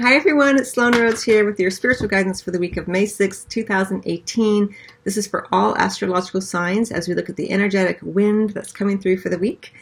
Hi everyone, it's Sloan Rhodes here with your spiritual guidance for the week of May 6, 2018. This is for all astrological signs as we look at the energetic wind that's coming through for the week.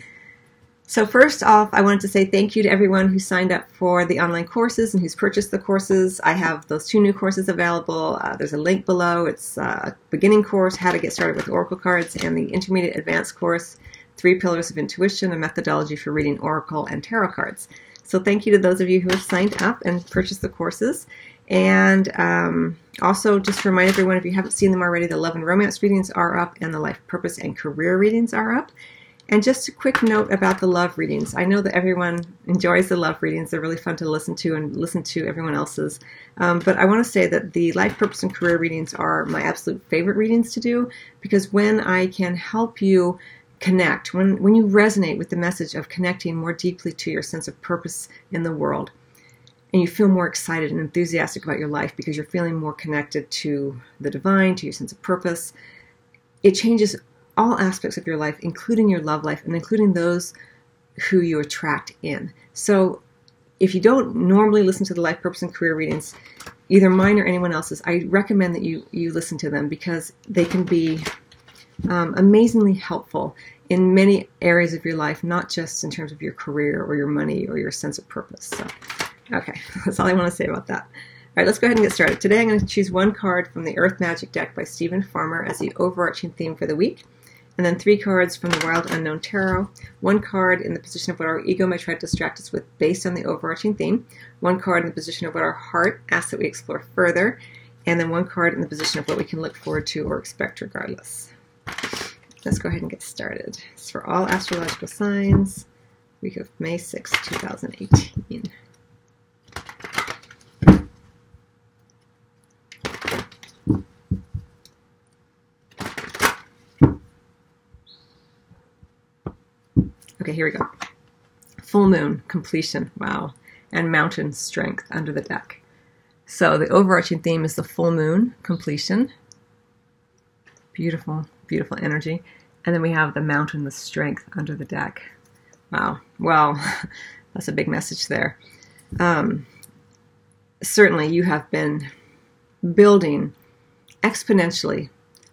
So, first off, I wanted to say thank you to everyone who signed up for the online courses and who's purchased the courses. I have those two new courses available. Uh, there's a link below. It's uh, a beginning course, How to Get Started with Oracle Cards, and the Intermediate Advanced course, Three Pillars of Intuition, a methodology for reading Oracle and Tarot cards. So thank you to those of you who have signed up and purchased the courses. And um, also, just to remind everyone, if you haven't seen them already, the love and romance readings are up, and the life purpose and career readings are up. And just a quick note about the love readings. I know that everyone enjoys the love readings. They're really fun to listen to and listen to everyone else's. Um, but I want to say that the life purpose and career readings are my absolute favorite readings to do because when I can help you connect, when, when you resonate with the message of connecting more deeply to your sense of purpose in the world, and you feel more excited and enthusiastic about your life because you're feeling more connected to the divine, to your sense of purpose, it changes all aspects of your life, including your love life and including those who you attract in. So, if you don't normally listen to the life purpose and career readings, either mine or anyone else's, I recommend that you you listen to them because they can be um, amazingly helpful in many areas of your life, not just in terms of your career or your money or your sense of purpose. So, okay, that's all I want to say about that. All right, let's go ahead and get started. Today I'm going to choose one card from the Earth Magic deck by Steven Farmer as the overarching theme for the week, and then three cards from the Wild Unknown Tarot, one card in the position of what our ego may try to distract us with based on the overarching theme, one card in the position of what our heart asks that we explore further, and then one card in the position of what we can look forward to or expect regardless. Let's go ahead and get started. It's for all astrological signs, week of May 6, 2018. Okay, here we go. Full moon, completion, wow, and mountain strength under the deck. So the overarching theme is the full moon, completion. Beautiful beautiful energy. And then we have the mountain, the strength under the deck. Wow. Well, that's a big message there. Um, certainly, you have been building exponentially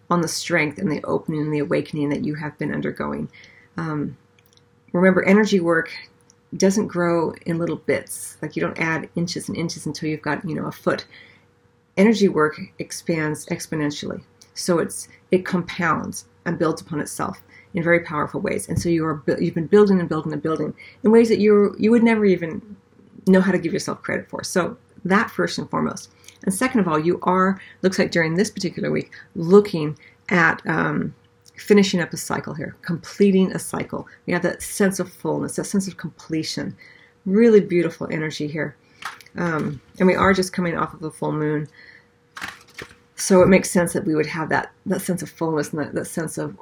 on the strength and the opening and the awakening that you have been undergoing. Um, remember, energy work doesn't grow in little bits. Like you don't add inches and inches until you've got, you know, a foot. Energy work expands exponentially. So it's it compounds and builds upon itself in very powerful ways. And so you are you've been building and building and building in ways that you you would never even know how to give yourself credit for. So that first and foremost. And second of all, you are looks like during this particular week looking at um, finishing up a cycle here, completing a cycle. You have that sense of fullness, that sense of completion. Really beautiful energy here. Um, and we are just coming off of a full moon. So it makes sense that we would have that, that sense of fullness and that, that sense of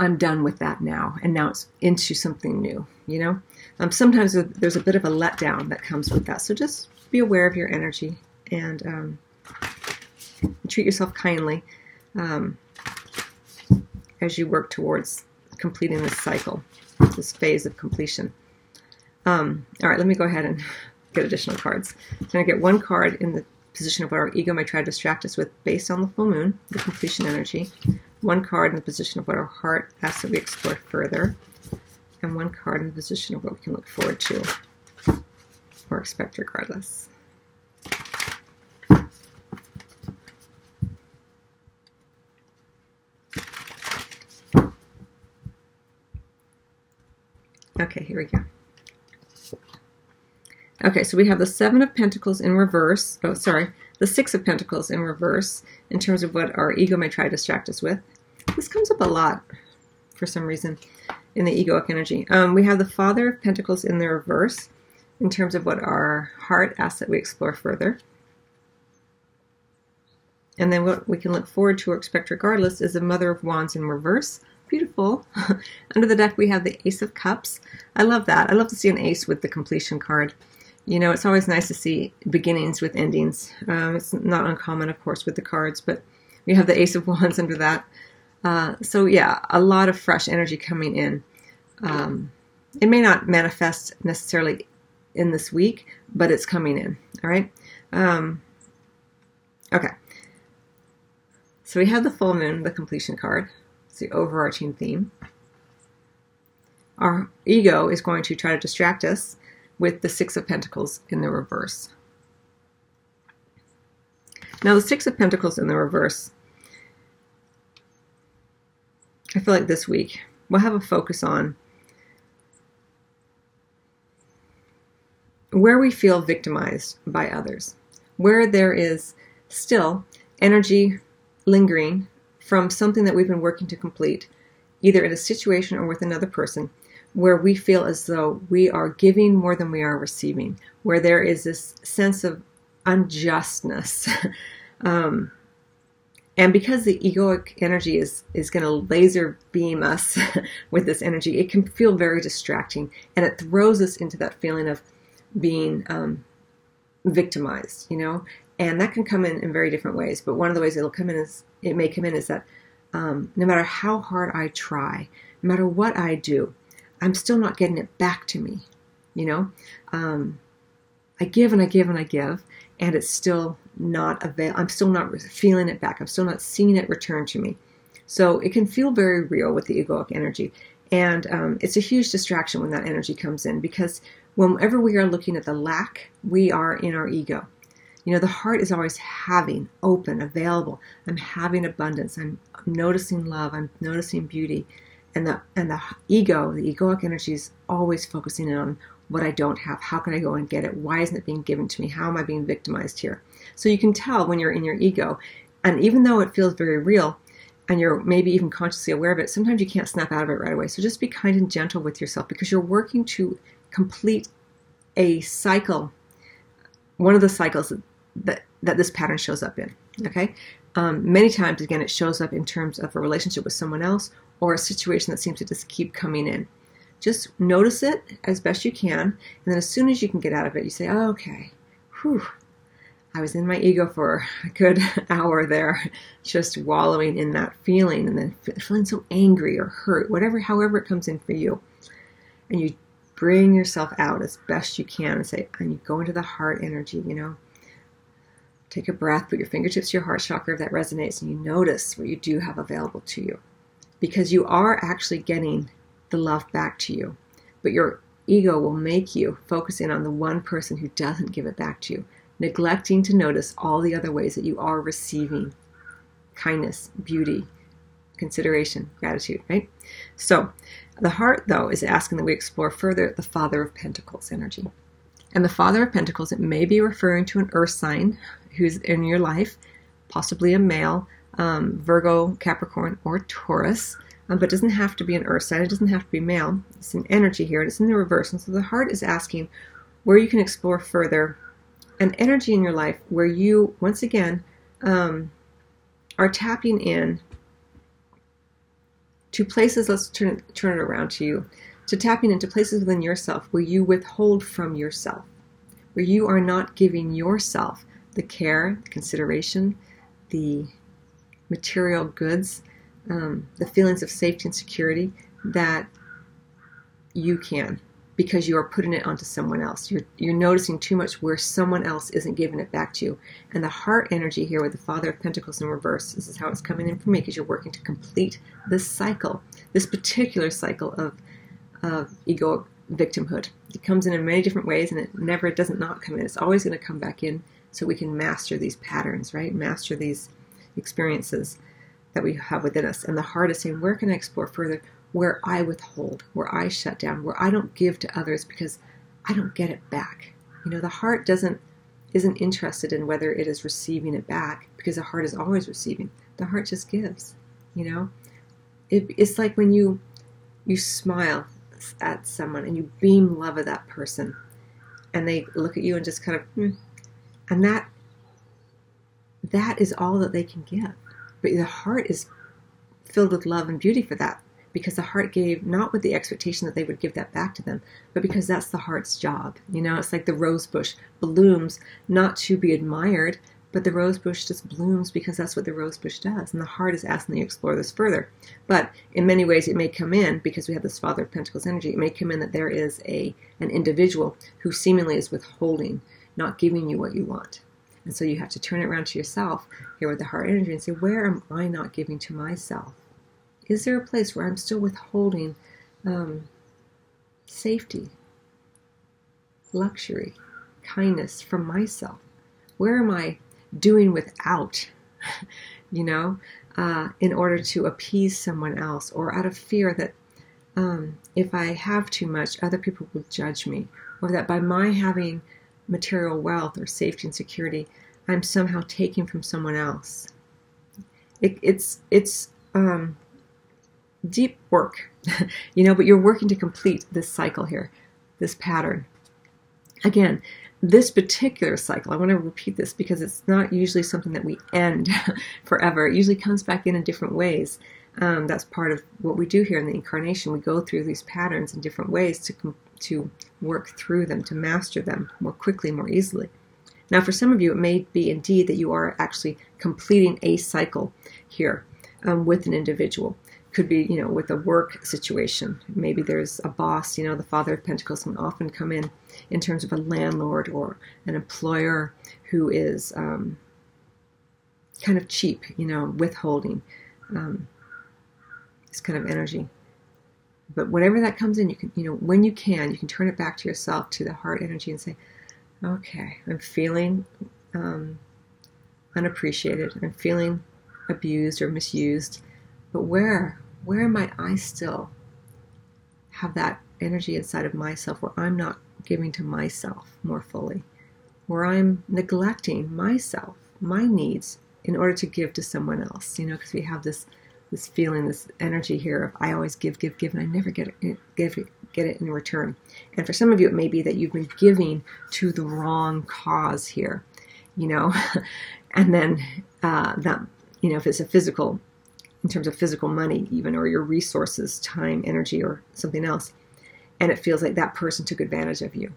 I'm done with that now, and now it's into something new. You know, um, sometimes there's a bit of a letdown that comes with that. So just be aware of your energy and um, treat yourself kindly um, as you work towards completing this cycle, this phase of completion. Um, all right, let me go ahead and get additional cards. Can to get one card in the position of what our ego might try to distract us with based on the full moon, the completion energy, one card in the position of what our heart asks that we explore further, and one card in the position of what we can look forward to or expect regardless. Okay, here we go. Okay, so we have the Seven of Pentacles in reverse. Oh, sorry, the Six of Pentacles in reverse in terms of what our ego may try to distract us with. This comes up a lot for some reason in the egoic energy. Um, we have the Father of Pentacles in the reverse in terms of what our heart asks that we explore further. And then what we can look forward to or expect regardless is the Mother of Wands in reverse. Beautiful. Under the deck, we have the Ace of Cups. I love that. I love to see an ace with the completion card you know, it's always nice to see beginnings with endings. Um, it's not uncommon, of course, with the cards, but we have the Ace of Wands under that. Uh, so, yeah, a lot of fresh energy coming in. Um, it may not manifest necessarily in this week, but it's coming in. All right. Um, okay. So we have the full moon, the completion card. It's the overarching theme. Our ego is going to try to distract us with the Six of Pentacles in the reverse. Now, the Six of Pentacles in the reverse, I feel like this week we'll have a focus on where we feel victimized by others, where there is still energy lingering from something that we've been working to complete, either in a situation or with another person, where we feel as though we are giving more than we are receiving, where there is this sense of unjustness. um, and because the egoic energy is, is going to laser beam us with this energy, it can feel very distracting and it throws us into that feeling of being um, victimized, you know? And that can come in in very different ways. But one of the ways it'll come in is, it may come in is that um, no matter how hard I try, no matter what I do, I'm still not getting it back to me, you know? Um, I give and I give and I give, and it's still not avail. I'm still not feeling it back. I'm still not seeing it return to me. So it can feel very real with the egoic energy, and um, it's a huge distraction when that energy comes in because whenever we are looking at the lack, we are in our ego. You know, the heart is always having, open, available. I'm having abundance. I'm, I'm noticing love. I'm noticing beauty. And the and the ego, the egoic energy is always focusing in on what I don't have. How can I go and get it? Why isn't it being given to me? How am I being victimized here? So you can tell when you're in your ego. And even though it feels very real, and you're maybe even consciously aware of it, sometimes you can't snap out of it right away. So just be kind and gentle with yourself because you're working to complete a cycle, one of the cycles that, that this pattern shows up in. Okay? Um, many times, again, it shows up in terms of a relationship with someone else or a situation that seems to just keep coming in. Just notice it as best you can, and then as soon as you can get out of it, you say, oh, okay, whew, I was in my ego for a good hour there, just wallowing in that feeling and then feeling so angry or hurt, whatever, however it comes in for you. And you bring yourself out as best you can and say, and you go into the heart energy, you know. Take a breath, put your fingertips to your heart chakra if that resonates, and you notice what you do have available to you. Because you are actually getting the love back to you. But your ego will make you focus in on the one person who doesn't give it back to you, neglecting to notice all the other ways that you are receiving kindness, beauty, consideration, gratitude, right? So, the heart, though, is asking that we explore further the Father of Pentacles energy. And the Father of Pentacles, it may be referring to an earth sign who's in your life, possibly a male, um, Virgo, Capricorn, or Taurus, um, but it doesn't have to be an earth sign. It doesn't have to be male. It's an energy here, and it's in the reverse. And so the heart is asking where you can explore further an energy in your life where you, once again, um, are tapping in to places, let's turn, turn it around to you, to tapping into places within yourself where you withhold from yourself, where you are not giving yourself the care, the consideration, the material goods, um, the feelings of safety and security that you can because you are putting it onto someone else. You're, you're noticing too much where someone else isn't giving it back to you. And the heart energy here with the Father of Pentacles in reverse, this is how it's coming in for me because you're working to complete this cycle, this particular cycle of, of ego victimhood. It comes in in many different ways and it never, it doesn't not come in. It's always going to come back in so we can master these patterns, right? Master these experiences that we have within us. And the heart is saying, where can I explore further? where I withhold, where I shut down, where I don't give to others because I don't get it back. You know, the heart doesn't isn't interested in whether it is receiving it back because the heart is always receiving. The heart just gives. You know, it, it's like when you you smile at someone and you beam love at that person, and they look at you and just kind of, hmm, and that that is all that they can give. But the heart is filled with love and beauty for that because the heart gave not with the expectation that they would give that back to them, but because that's the heart's job. You know, it's like the rose bush blooms not to be admired, but the rose bush just blooms because that's what the rose bush does. And the heart is asking you to explore this further. But in many ways, it may come in because we have this Father of Pentacles energy. It may come in that there is a an individual who seemingly is withholding, not giving you what you want. And so you have to turn it around to yourself here with the heart energy and say, where am I not giving to myself? Is there a place where I'm still withholding um, safety, luxury, kindness from myself? Where am I doing without, you know, uh, in order to appease someone else or out of fear that um, if I have too much, other people will judge me, or that by my having material wealth or safety and security, I'm somehow taking from someone else. It, it's it's um, deep work, you know, but you're working to complete this cycle here, this pattern. Again, this particular cycle, I want to repeat this because it's not usually something that we end forever. It usually comes back in in different ways. Um, that's part of what we do here in the incarnation. We go through these patterns in different ways to to work through them, to master them more quickly, more easily. Now, for some of you, it may be indeed that you are actually completing a cycle here um, with an individual. Could be, you know, with a work situation. Maybe there's a boss, you know, the Father of Pentacles can often come in in terms of a landlord or an employer who is um, kind of cheap, you know, withholding um, this kind of energy. But whenever that comes in, you can, you know, when you can, you can turn it back to yourself, to the heart energy, and say, okay, I'm feeling um, unappreciated. I'm feeling abused or misused. But where, where might I still have that energy inside of myself where I'm not giving to myself more fully, where I'm neglecting myself, my needs, in order to give to someone else? You know, because we have this this feeling, this energy here of I always give, give, give, and I never get it, give, get it in return. And for some of you, it may be that you've been giving to the wrong cause here, you know, and then uh, that, you know, if it's a physical, in terms of physical money, even, or your resources, time, energy, or something else, and it feels like that person took advantage of you.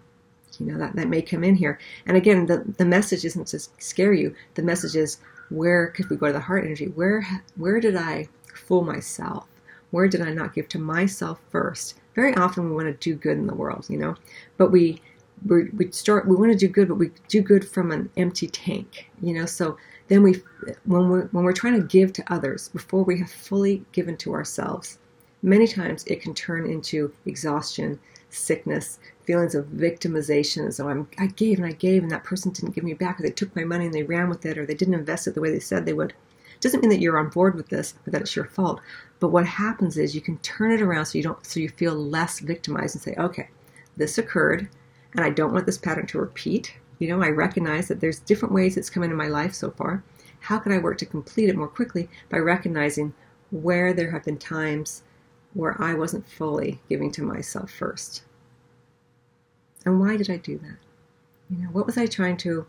You know, that, that may come in here. And again, the, the message isn't to scare you. The message is where, could we go to the heart energy, where, where did I fool myself? Where did I not give to myself first? Very often we want to do good in the world, you know, but we we start we want to do good, but we do good from an empty tank, you know. So then we when we when we're trying to give to others before we have fully given to ourselves, many times it can turn into exhaustion, sickness, feelings of victimization. So I'm, I gave and I gave, and that person didn't give me back, or they took my money and they ran with it, or they didn't invest it the way they said they would. It Doesn't mean that you're on board with this, but that it's your fault. But what happens is you can turn it around so you don't so you feel less victimized and say, okay, this occurred, and I don't want this pattern to repeat. You know, I recognize that there's different ways it's come into my life so far. How can I work to complete it more quickly by recognizing where there have been times where I wasn't fully giving to myself first? And why did I do that? You know, what was I trying to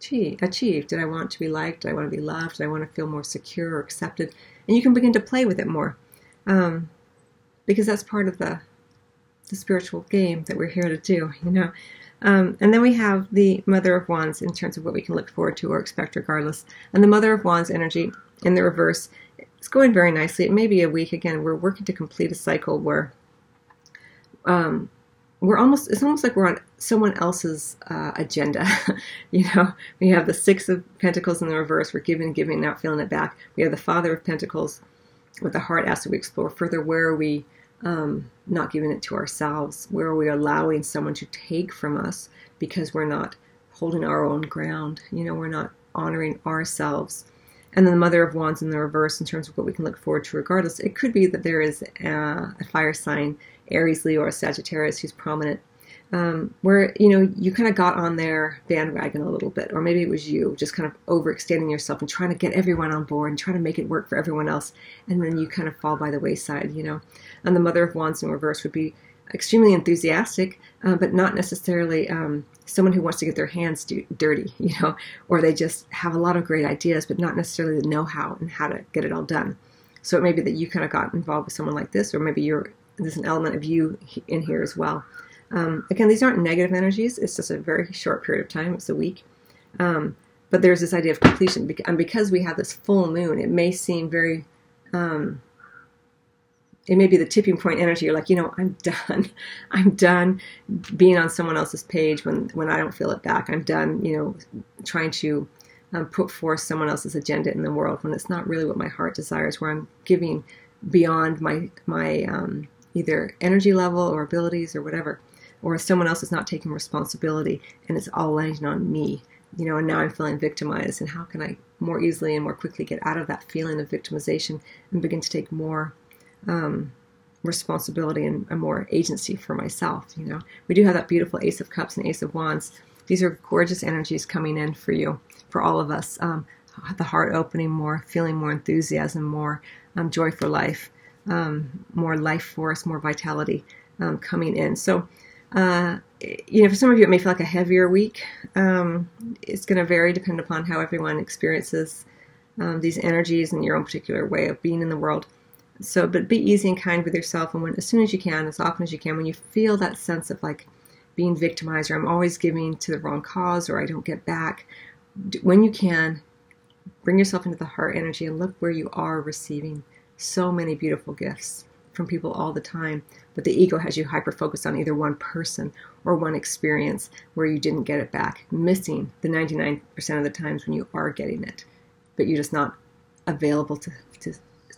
achieve? Did I want to be liked? Did I want to be loved? Did I want to feel more secure or accepted? And you can begin to play with it more, um, because that's part of the the spiritual game that we're here to do. You know. Um, and then we have the Mother of Wands in terms of what we can look forward to or expect regardless. And the Mother of Wands energy in the reverse is going very nicely. It may be a week. Again, we're working to complete a cycle where um, we're almost it's almost like we're on someone else's uh, agenda you know we have the six of pentacles in the reverse we're giving giving not feeling it back we have the father of pentacles with the heart as we explore further where are we um, not giving it to ourselves where are we allowing someone to take from us because we're not holding our own ground you know we're not honoring ourselves and then the mother of wands in the reverse in terms of what we can look forward to regardless. It could be that there is a, a fire sign Aries, Leo, or Sagittarius who's prominent, um, where you know you kind of got on their bandwagon a little bit, or maybe it was you just kind of overextending yourself and trying to get everyone on board and trying to make it work for everyone else, and then you kind of fall by the wayside, you know. And the Mother of Wands in reverse would be extremely enthusiastic, uh, but not necessarily um, someone who wants to get their hands do- dirty, you know, or they just have a lot of great ideas, but not necessarily the know-how and how to get it all done. So it may be that you kind of got involved with someone like this, or maybe you're there's an element of you in here as well. Um, again, these aren't negative energies. It's just a very short period of time. It's a week. Um, but there's this idea of completion. And because we have this full moon, it may seem very um, it may be the tipping point energy. You're like, you know, I'm done. I'm done being on someone else's page when when I don't feel it back. I'm done, you know, trying to um, put forth someone else's agenda in the world when it's not really what my heart desires. Where I'm giving beyond my my um, either energy level or abilities or whatever, or someone else is not taking responsibility and it's all landing on me. You know, and now I'm feeling victimized. And how can I more easily and more quickly get out of that feeling of victimization and begin to take more um, responsibility and a more agency for myself. You know, we do have that beautiful Ace of Cups and Ace of Wands. These are gorgeous energies coming in for you, for all of us. Um, the heart opening more, feeling more enthusiasm, more um, joy for life, um, more life force, more vitality um, coming in. So, uh, you know, for some of you, it may feel like a heavier week. Um, it's going to vary depending upon how everyone experiences these energies and your own particular way of being in the world. So, but be easy and kind with yourself, and when as soon as you can, as often as you can, when you feel that sense of like being victimized, or I'm always giving to the wrong cause, or I don't get back, when you can, bring yourself into the heart energy and look where you are receiving so many beautiful gifts from people all the time. But the ego has you hyper focused on either one person or one experience where you didn't get it back, missing the 99% of the times when you are getting it, but you're just not available to,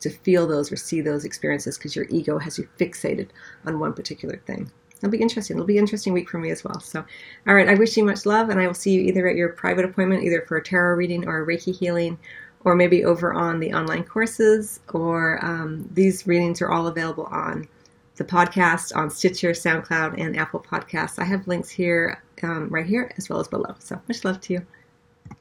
to feel those or see those experiences because your ego has you fixated on one particular thing. It'll be interesting. It'll be an interesting week for me as well. So, all right, I wish you much love, and I will see you either at your private appointment, either for a tarot reading or a Reiki healing, or maybe over on the online courses. Or um, these readings are all available on the podcast on Stitcher, SoundCloud, and Apple Podcasts. I have links here, um, right here, as well as below. So, much love to you.